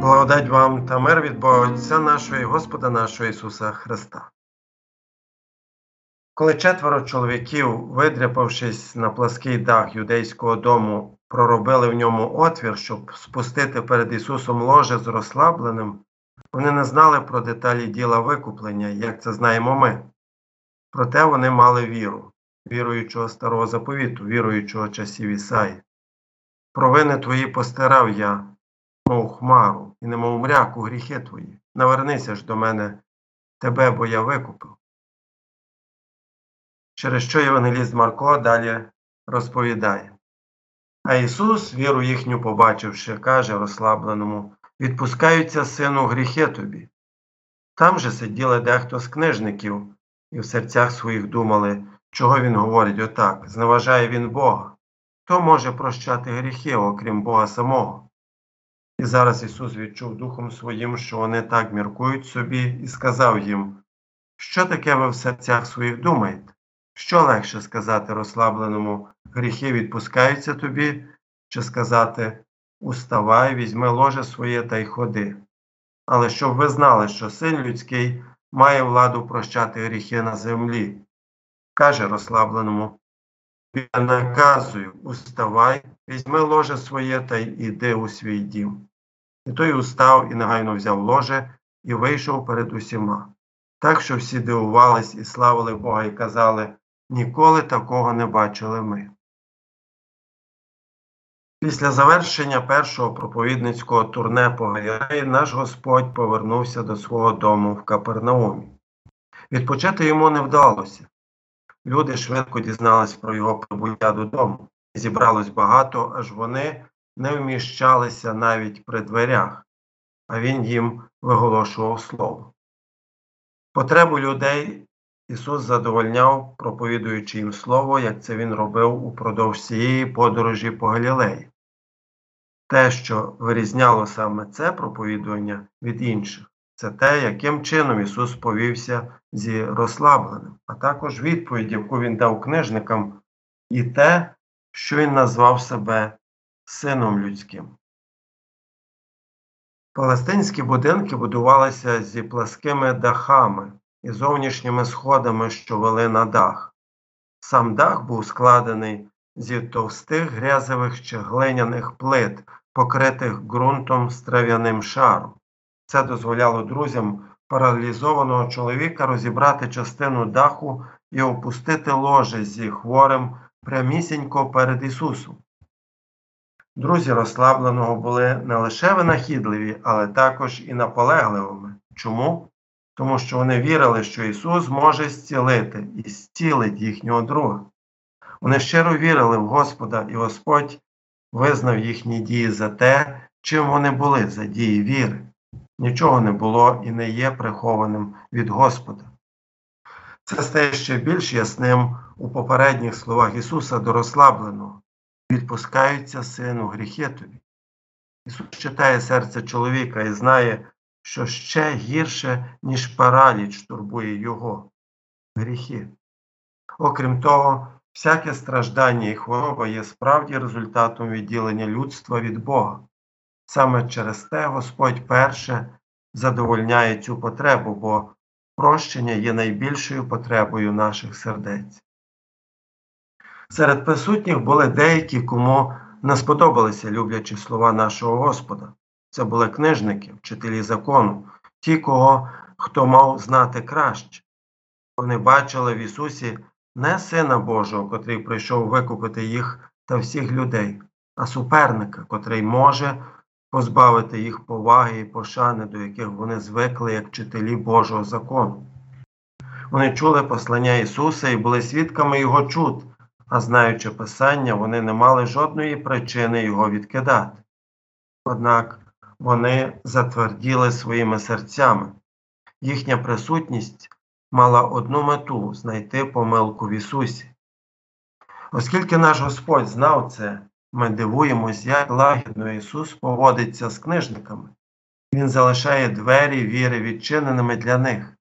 Благодать вам та мир від Бога Отця нашого і Господа нашого Ісуса Христа. Коли четверо чоловіків, видряпавшись на плаский дах юдейського дому, проробили в ньому отвір, щоб спустити перед Ісусом ложе з розслабленим, вони не знали про деталі діла викуплення, як це знаємо ми. Проте вони мали віру, віруючого старого заповіту, віруючого часів Ісаї. Провини твої постирав я, мов хмару, і немов у гріхи твої. Навернися ж до мене, тебе, бо я викупив. Через що Євангеліст Марко далі розповідає. А Ісус, віру їхню побачивши, каже розслабленому відпускаються сину гріхи тобі. Там же сиділи дехто з книжників, і в серцях своїх думали, чого він говорить отак, зневажає він Бога. Хто може прощати гріхи, окрім Бога самого? І зараз Ісус відчув Духом Своїм, що вони так міркують собі, і сказав їм, що таке ви в серцях своїх думаєте? Що легше сказати розслабленому гріхи відпускаються тобі, чи сказати Уставай, візьми ложе своє та й ходи. Але щоб ви знали, що син людський має владу прощати гріхи на землі. Каже розслабленому Я наказую, уставай, візьми ложе своє та й іди у свій дім. І той устав і негайно взяв ложе і вийшов перед усіма. Так що всі дивувались і славили Бога і казали Ніколи такого не бачили ми. Після завершення першого проповідницького турне по Галілеї наш Господь повернувся до свого дому в Капернаумі. Відпочити йому не вдалося. Люди швидко дізнались про його прибуття додому. Зібралось багато, аж вони не вміщалися навіть при дверях, а він їм виголошував слово. Потребу людей Ісус задовольняв, проповідуючи їм слово, як це Він робив упродовж цієї подорожі по Галілеї. Те, що вирізняло саме це проповідування від інших, це те, яким чином Ісус повівся зі розслабленим, а також відповідь, яку Він дав книжникам, і те, що Він назвав себе Сином Людським. Палестинські будинки будувалися зі пласкими дахами і зовнішніми сходами, що вели на дах. Сам дах був складений зі товстих грязевих чи глиняних плит, покритих ґрунтом з трав'яним шаром. Це дозволяло друзям паралізованого чоловіка розібрати частину даху і опустити ложе зі хворим прямісінько перед Ісусом. Друзі розслабленого були не лише винахідливі, але також і наполегливими. Чому? тому що вони вірили, що Ісус може зцілити і зцілить їхнього друга. Вони щиро вірили в Господа, і Господь визнав їхні дії за те, чим вони були за дії віри. Нічого не було і не є прихованим від Господа. Це стає ще більш ясним у попередніх словах Ісуса до розслабленого. Відпускаються сину гріхи тобі. Ісус читає серце чоловіка і знає, що ще гірше, ніж параліч турбує його гріхи. Окрім того, всяке страждання і хвороба є справді результатом відділення людства від Бога. Саме через те Господь перше задовольняє цю потребу, бо прощення є найбільшою потребою наших сердець. Серед присутніх були деякі, кому не сподобалися люблячі слова нашого Господа. Це були книжники, вчителі закону, ті, кого хто мав знати краще. Вони бачили в Ісусі не Сина Божого, котрий прийшов викупити їх та всіх людей, а суперника, котрий може позбавити їх поваги і пошани, до яких вони звикли як вчителі Божого закону. Вони чули послання Ісуса і були свідками Його чуд, а знаючи Писання, вони не мали жодної причини Його відкидати. Однак вони затверділи своїми серцями. Їхня присутність мала одну мету знайти помилку в Ісусі. Оскільки наш Господь знав це, ми дивуємось, як лагідно Ісус поводиться з книжниками. Він залишає двері віри відчиненими для них.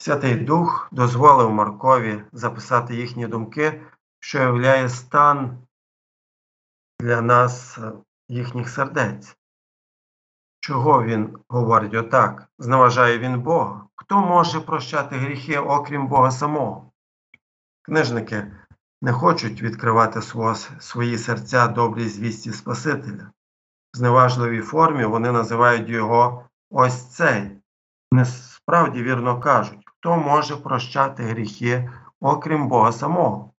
Святий Дух дозволив Маркові записати їхні думки, що являє стан для нас їхніх сердець. Чого він говорить отак? Зневажає він Бога. Хто може прощати гріхи, окрім Бога самого? Книжники не хочуть відкривати свої серця добрій звісті Спасителя. В зневажливій формі вони називають його ось цей. Не справді вірно кажуть, хто може прощати гріхи, окрім Бога самого.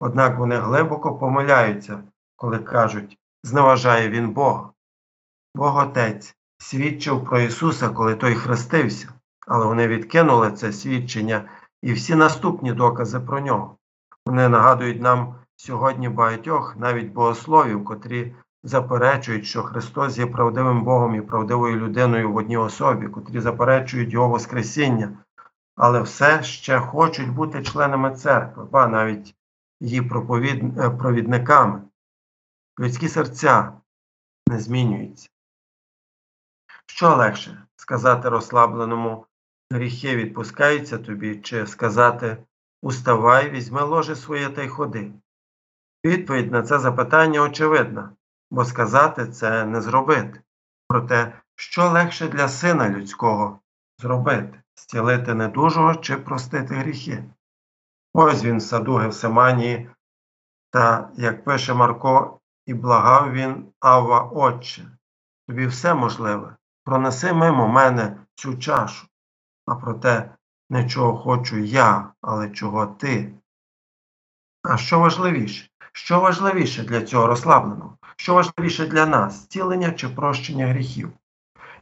Однак вони глибоко помиляються, коли кажуть, зневажає він Бога. Бог Отець свідчив про Ісуса, коли той хрестився, але вони відкинули це свідчення і всі наступні докази про нього. Вони нагадують нам сьогодні багатьох, навіть богословів, котрі заперечують, що Христос є правдивим Богом і правдивою людиною в одній особі, котрі заперечують Його Воскресіння, але все ще хочуть бути членами церкви, ба навіть її проповід... е, провідниками. Людські серця не змінюються. Що легше сказати розслабленому гріхи відпускаються тобі, чи сказати Уставай, візьми ложе своє та й ходи. Відповідь на це запитання очевидна, бо сказати це не зробити. Проте, що легше для сина людського зробити зцілити недужого чи простити гріхи? Ось він в саду Гевсиманії, та, як пише Марко, і благав він Авва Отче, тобі все можливе, пронеси мимо мене цю чашу, а проте не чого хочу я, але чого ти. А що важливіше? Що важливіше для цього розслабленого? Що важливіше для нас зцілення чи прощення гріхів?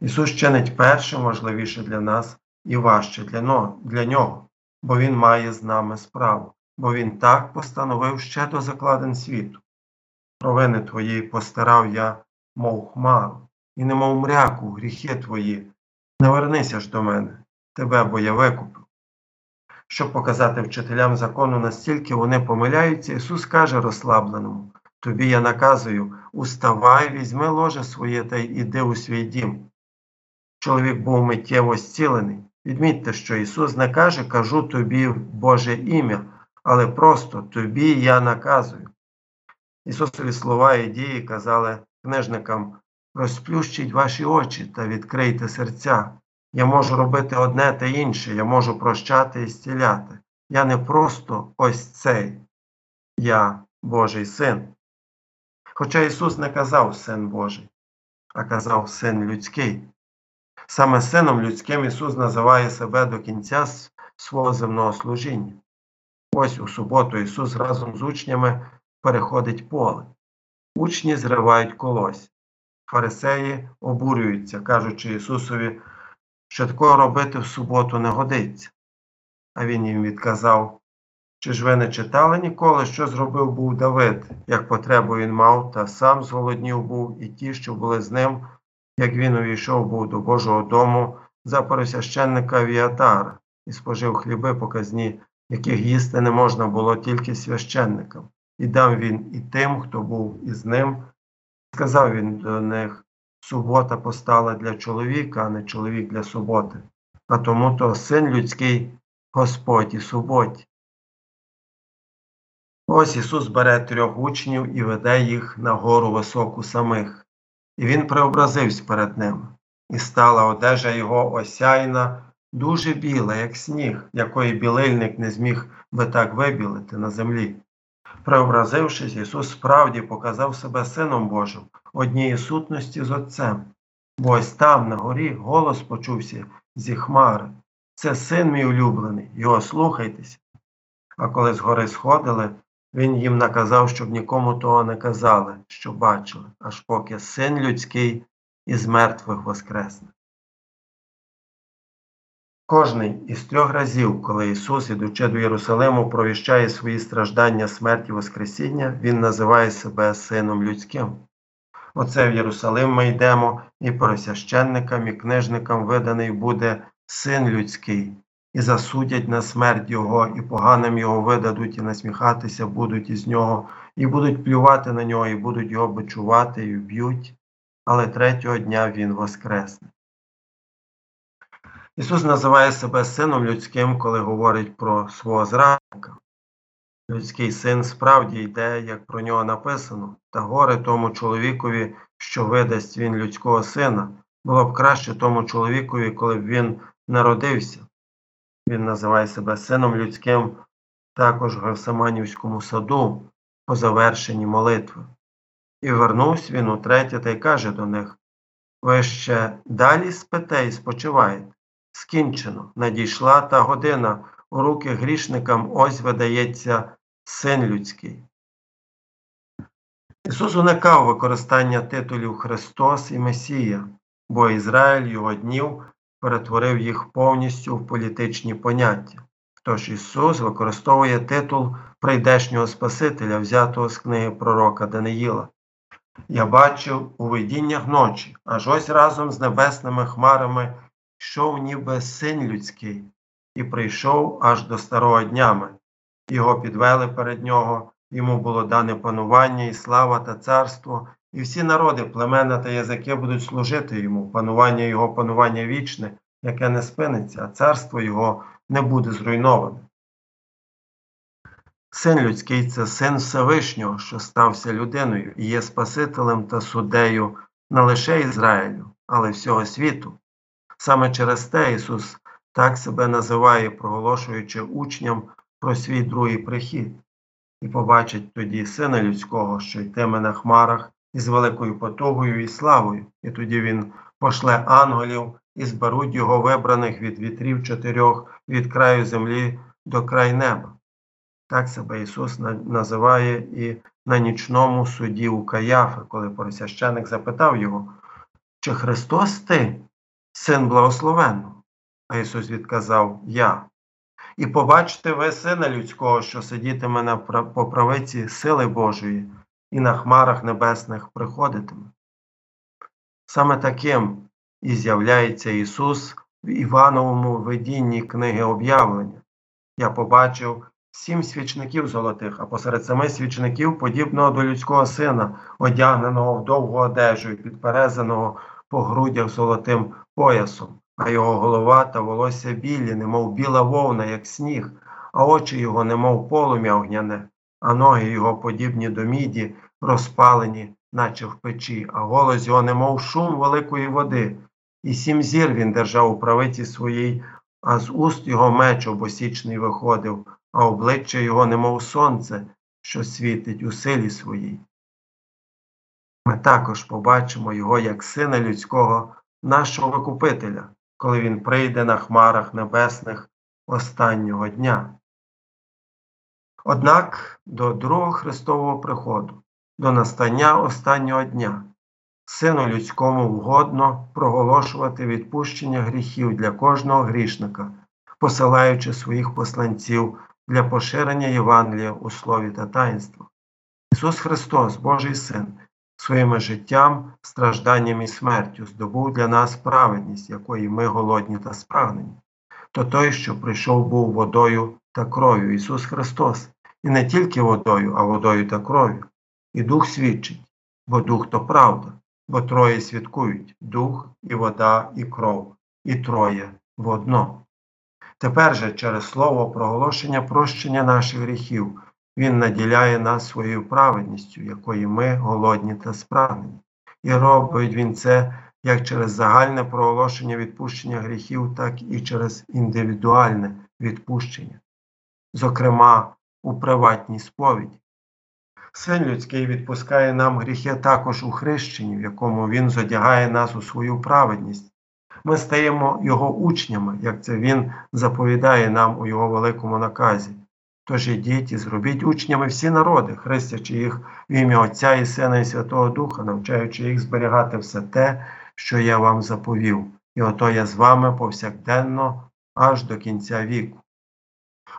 Ісус чинить першим важливіше для нас і важче для, нього, бо Він має з нами справу, бо Він так постановив ще до закладин світу. Провини твої постирав я, мов хмару, і немов мряку гріхи твої. Не вернися ж до мене, тебе, бо я викупив. Щоб показати вчителям закону, настільки вони помиляються, Ісус каже розслабленому Тобі я наказую, уставай, візьми ложе своє та й іди у свій дім. Чоловік був миттєво зцілений. Відмітьте, що Ісус не каже, кажу тобі в Боже ім'я, але просто тобі я наказую. Ісусові слова і дії казали книжникам розплющіть ваші очі та відкрийте серця. Я можу робити одне та інше, я можу прощати і зціляти. Я не просто ось цей, я Божий син. Хоча Ісус не казав Син Божий, а казав Син людський. Саме Сином людським Ісус називає себе до кінця свого земного служіння. Ось у суботу Ісус разом з учнями переходить поле. Учні зривають колось. Фарисеї обурюються, кажучи Ісусові, що такого робити в суботу не годиться. А він їм відказав, чи ж ви не читали ніколи, що зробив був Давид, як потребу він мав, та сам зголоднів був, і ті, що були з ним, як він увійшов був до Божого дому за пересвященника Віатара і спожив хліби показні, яких їсти не можна було тільки священникам, і дав він і тим, хто був із ним. Сказав він до них субота постала для чоловіка, а не чоловік для суботи, а тому то син людський Господь і суботі. Ось Ісус бере трьох учнів і веде їх на гору високу самих, і Він преобразився перед ними, і стала одежа його осяйна, дуже біла, як сніг, якої білильник не зміг би так вибілити на землі. Преобразившись, Ісус справді показав себе Сином Божим, однієї сутності з Отцем. Бо ось там, на горі, голос почувся зі хмари. Це син мій улюблений, його слухайтеся. А коли з гори сходили, він їм наказав, щоб нікому того не казали, що бачили, аж поки син людський із мертвих воскресне. Кожний із трьох разів, коли Ісус, ідучи до Єрусалиму, провіщає свої страждання смерті Воскресіння, Він називає себе Сином Людським. Оце в Єрусалим ми йдемо, і пересвященникам, і книжникам виданий буде Син Людський, і засудять на смерть Його, і поганим Його видадуть, і насміхатися будуть із нього, і будуть плювати на нього, і будуть його бичувати, і вб'ють, але третього дня Він воскресне. Ісус називає себе Сином людським, коли говорить про свого зрадника. Людський син справді йде, як про нього написано, та горе тому чоловікові, що видасть він людського сина, Було б краще тому чоловікові, коли б він народився. Він називає себе сином людським також в Гевсиманівському саду по завершенні молитви. І вернувся він утретє та й каже до них Ви ще далі спите і спочиваєте. Скінчено, надійшла та година, у руки грішникам ось видається син людський. Ісус уникав використання титулів Христос і Месія, бо Ізраїль його днів перетворив їх повністю в політичні поняття. Тож Ісус використовує титул прийдешнього Спасителя, взятого з книги пророка Даниїла. Я бачив у видіннях ночі, аж ось разом з небесними хмарами йшов ніби син людський, і прийшов аж до старого днями. Його підвели перед нього, йому було дане панування і слава та царство, і всі народи, племена та язики будуть служити йому, панування його панування вічне, яке не спиниться, а царство його не буде зруйноване. Син людський це син Всевишнього, що стався людиною і є Спасителем та суддею не лише Ізраїлю, але й всього світу. Саме через те Ісус так себе називає, проголошуючи учням про свій другий прихід, і побачить тоді Сина Людського, що йтиме на хмарах із великою потугою і славою, і тоді Він пошле ангелів і зберуть його вибраних від вітрів чотирьох від краю землі до край неба. Так себе Ісус називає і на нічному суді у Каяфи, коли поросвященик запитав його, чи Христос ти, син благословенного? А Ісус відказав Я. І побачите ви Сина Людського, що сидітиме на по правиці сили Божої і на хмарах небесних приходитиме. Саме таким і з'являється Ісус в Івановому видінні книги об'явлення. Я побачив сім свічників золотих, а посеред семи свічників, подібного до людського сина, одягненого в довгу одежу і підперезаного по грудях золотим поясом, а його голова та волосся білі, немов біла вовна, як сніг, а очі його, немов полум'я огняне, а ноги його подібні до міді, розпалені, наче в печі, а голос його, немов шум великої води. І сім зір він держав у правиці своїй, а з уст його меч обосічний виходив, а обличчя його, немов сонце, що світить у силі своїй. Ми також побачимо його як сина людського, нашого Викупителя, коли він прийде на хмарах небесних останнього дня. Однак до другого Христового приходу, до настання останнього дня, Сину людському вгодно проголошувати відпущення гріхів для кожного грішника, посилаючи своїх посланців для поширення Євангелія у слові та таїнствах. Ісус Христос, Божий Син, своїм життям, стражданням і смертю здобув для нас праведність, якої ми голодні та спрагнені. То той, що прийшов, був водою та кров'ю, Ісус Христос, і не тільки водою, а водою та кров'ю. І Дух свідчить, бо Дух то правда, бо троє свідкують дух, і вода, і кров, і троє водно. Тепер же через слово проголошення прощення наших гріхів Він наділяє нас своєю праведністю, якої ми голодні та спрагнені. І робить Він це як через загальне проголошення відпущення гріхів, так і через індивідуальне відпущення, зокрема у приватній сповіді. Син людський відпускає нам гріхи також у хрещенні, в якому Він зодягає нас у свою праведність. Ми стаємо Його учнями, як це Він заповідає нам у Його великому наказі. Тож ідіть і зробіть учнями всі народи, хрестячи їх в ім'я Отця і Сина, і Святого Духа, навчаючи їх зберігати все те, що я вам заповів, і ото я з вами повсякденно аж до кінця віку.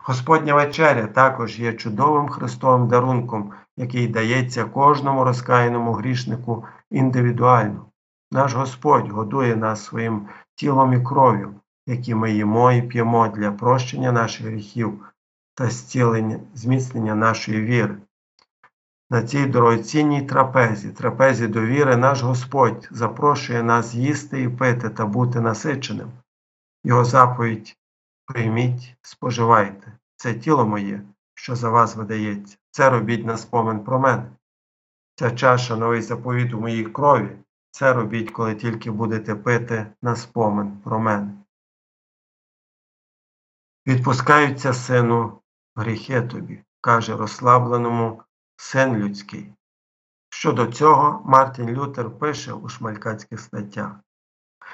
Господня вечеря також є чудовим Христовим дарунком, який дається кожному розкаяному грішнику індивідуально. Наш Господь годує нас своїм тілом і кров'ю, які ми їмо і п'ємо для прощення наших гріхів та зцілення, зміцнення нашої віри. На цій дорогоцінній трапезі, трапезі довіри, наш Господь запрошує нас їсти і пити та бути насиченим. Його заповідь прийміть, споживайте, це тіло моє, що за вас видається, це робіть на спомин про мене. Ця чаша новий заповіт у моїй крові, Це робіть, коли тільки будете пити на спомин про мене. Відпускаються, сину, гріхи тобі, каже розслабленому син людський. Щодо цього Мартін Лютер пише у шмалькацьких статтях.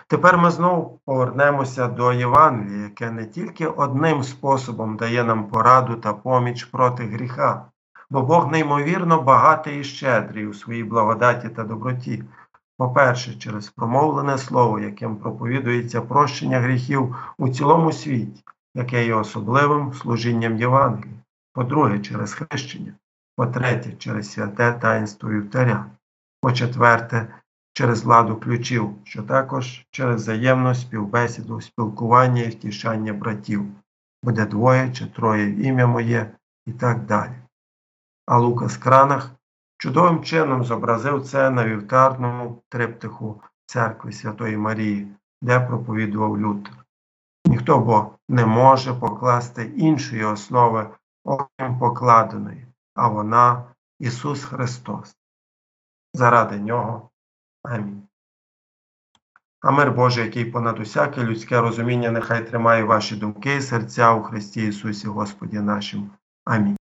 Тепер ми знову повернемося до Євангелія, яке не тільки одним способом дає нам пораду та поміч проти гріха, бо Бог неймовірно багатий і щедрий у своїй благодаті та доброті. По-перше, через промовлене слово, яким проповідується прощення гріхів у цілому світі, яке є особливим служінням Євангелія. По-друге, через хрещення. По-третє, через святе таїнство вівтаря. По-четверте, через владу ключів, що також через взаємну співбесіду, спілкування і втішання братів. Буде двоє чи троє ім'я моє і так далі. А Лукас Кранах чудовим чином зобразив це на вівтарному триптиху церкви Святої Марії, де проповідував Лютер. Ніхто бо не може покласти іншої основи, окрім покладеної, а вона Ісус Христос. Заради нього. Амінь. А мир Божий, який понад усяке людське розуміння, нехай тримає ваші думки і серця у Христі Ісусі Господі нашим. Амінь.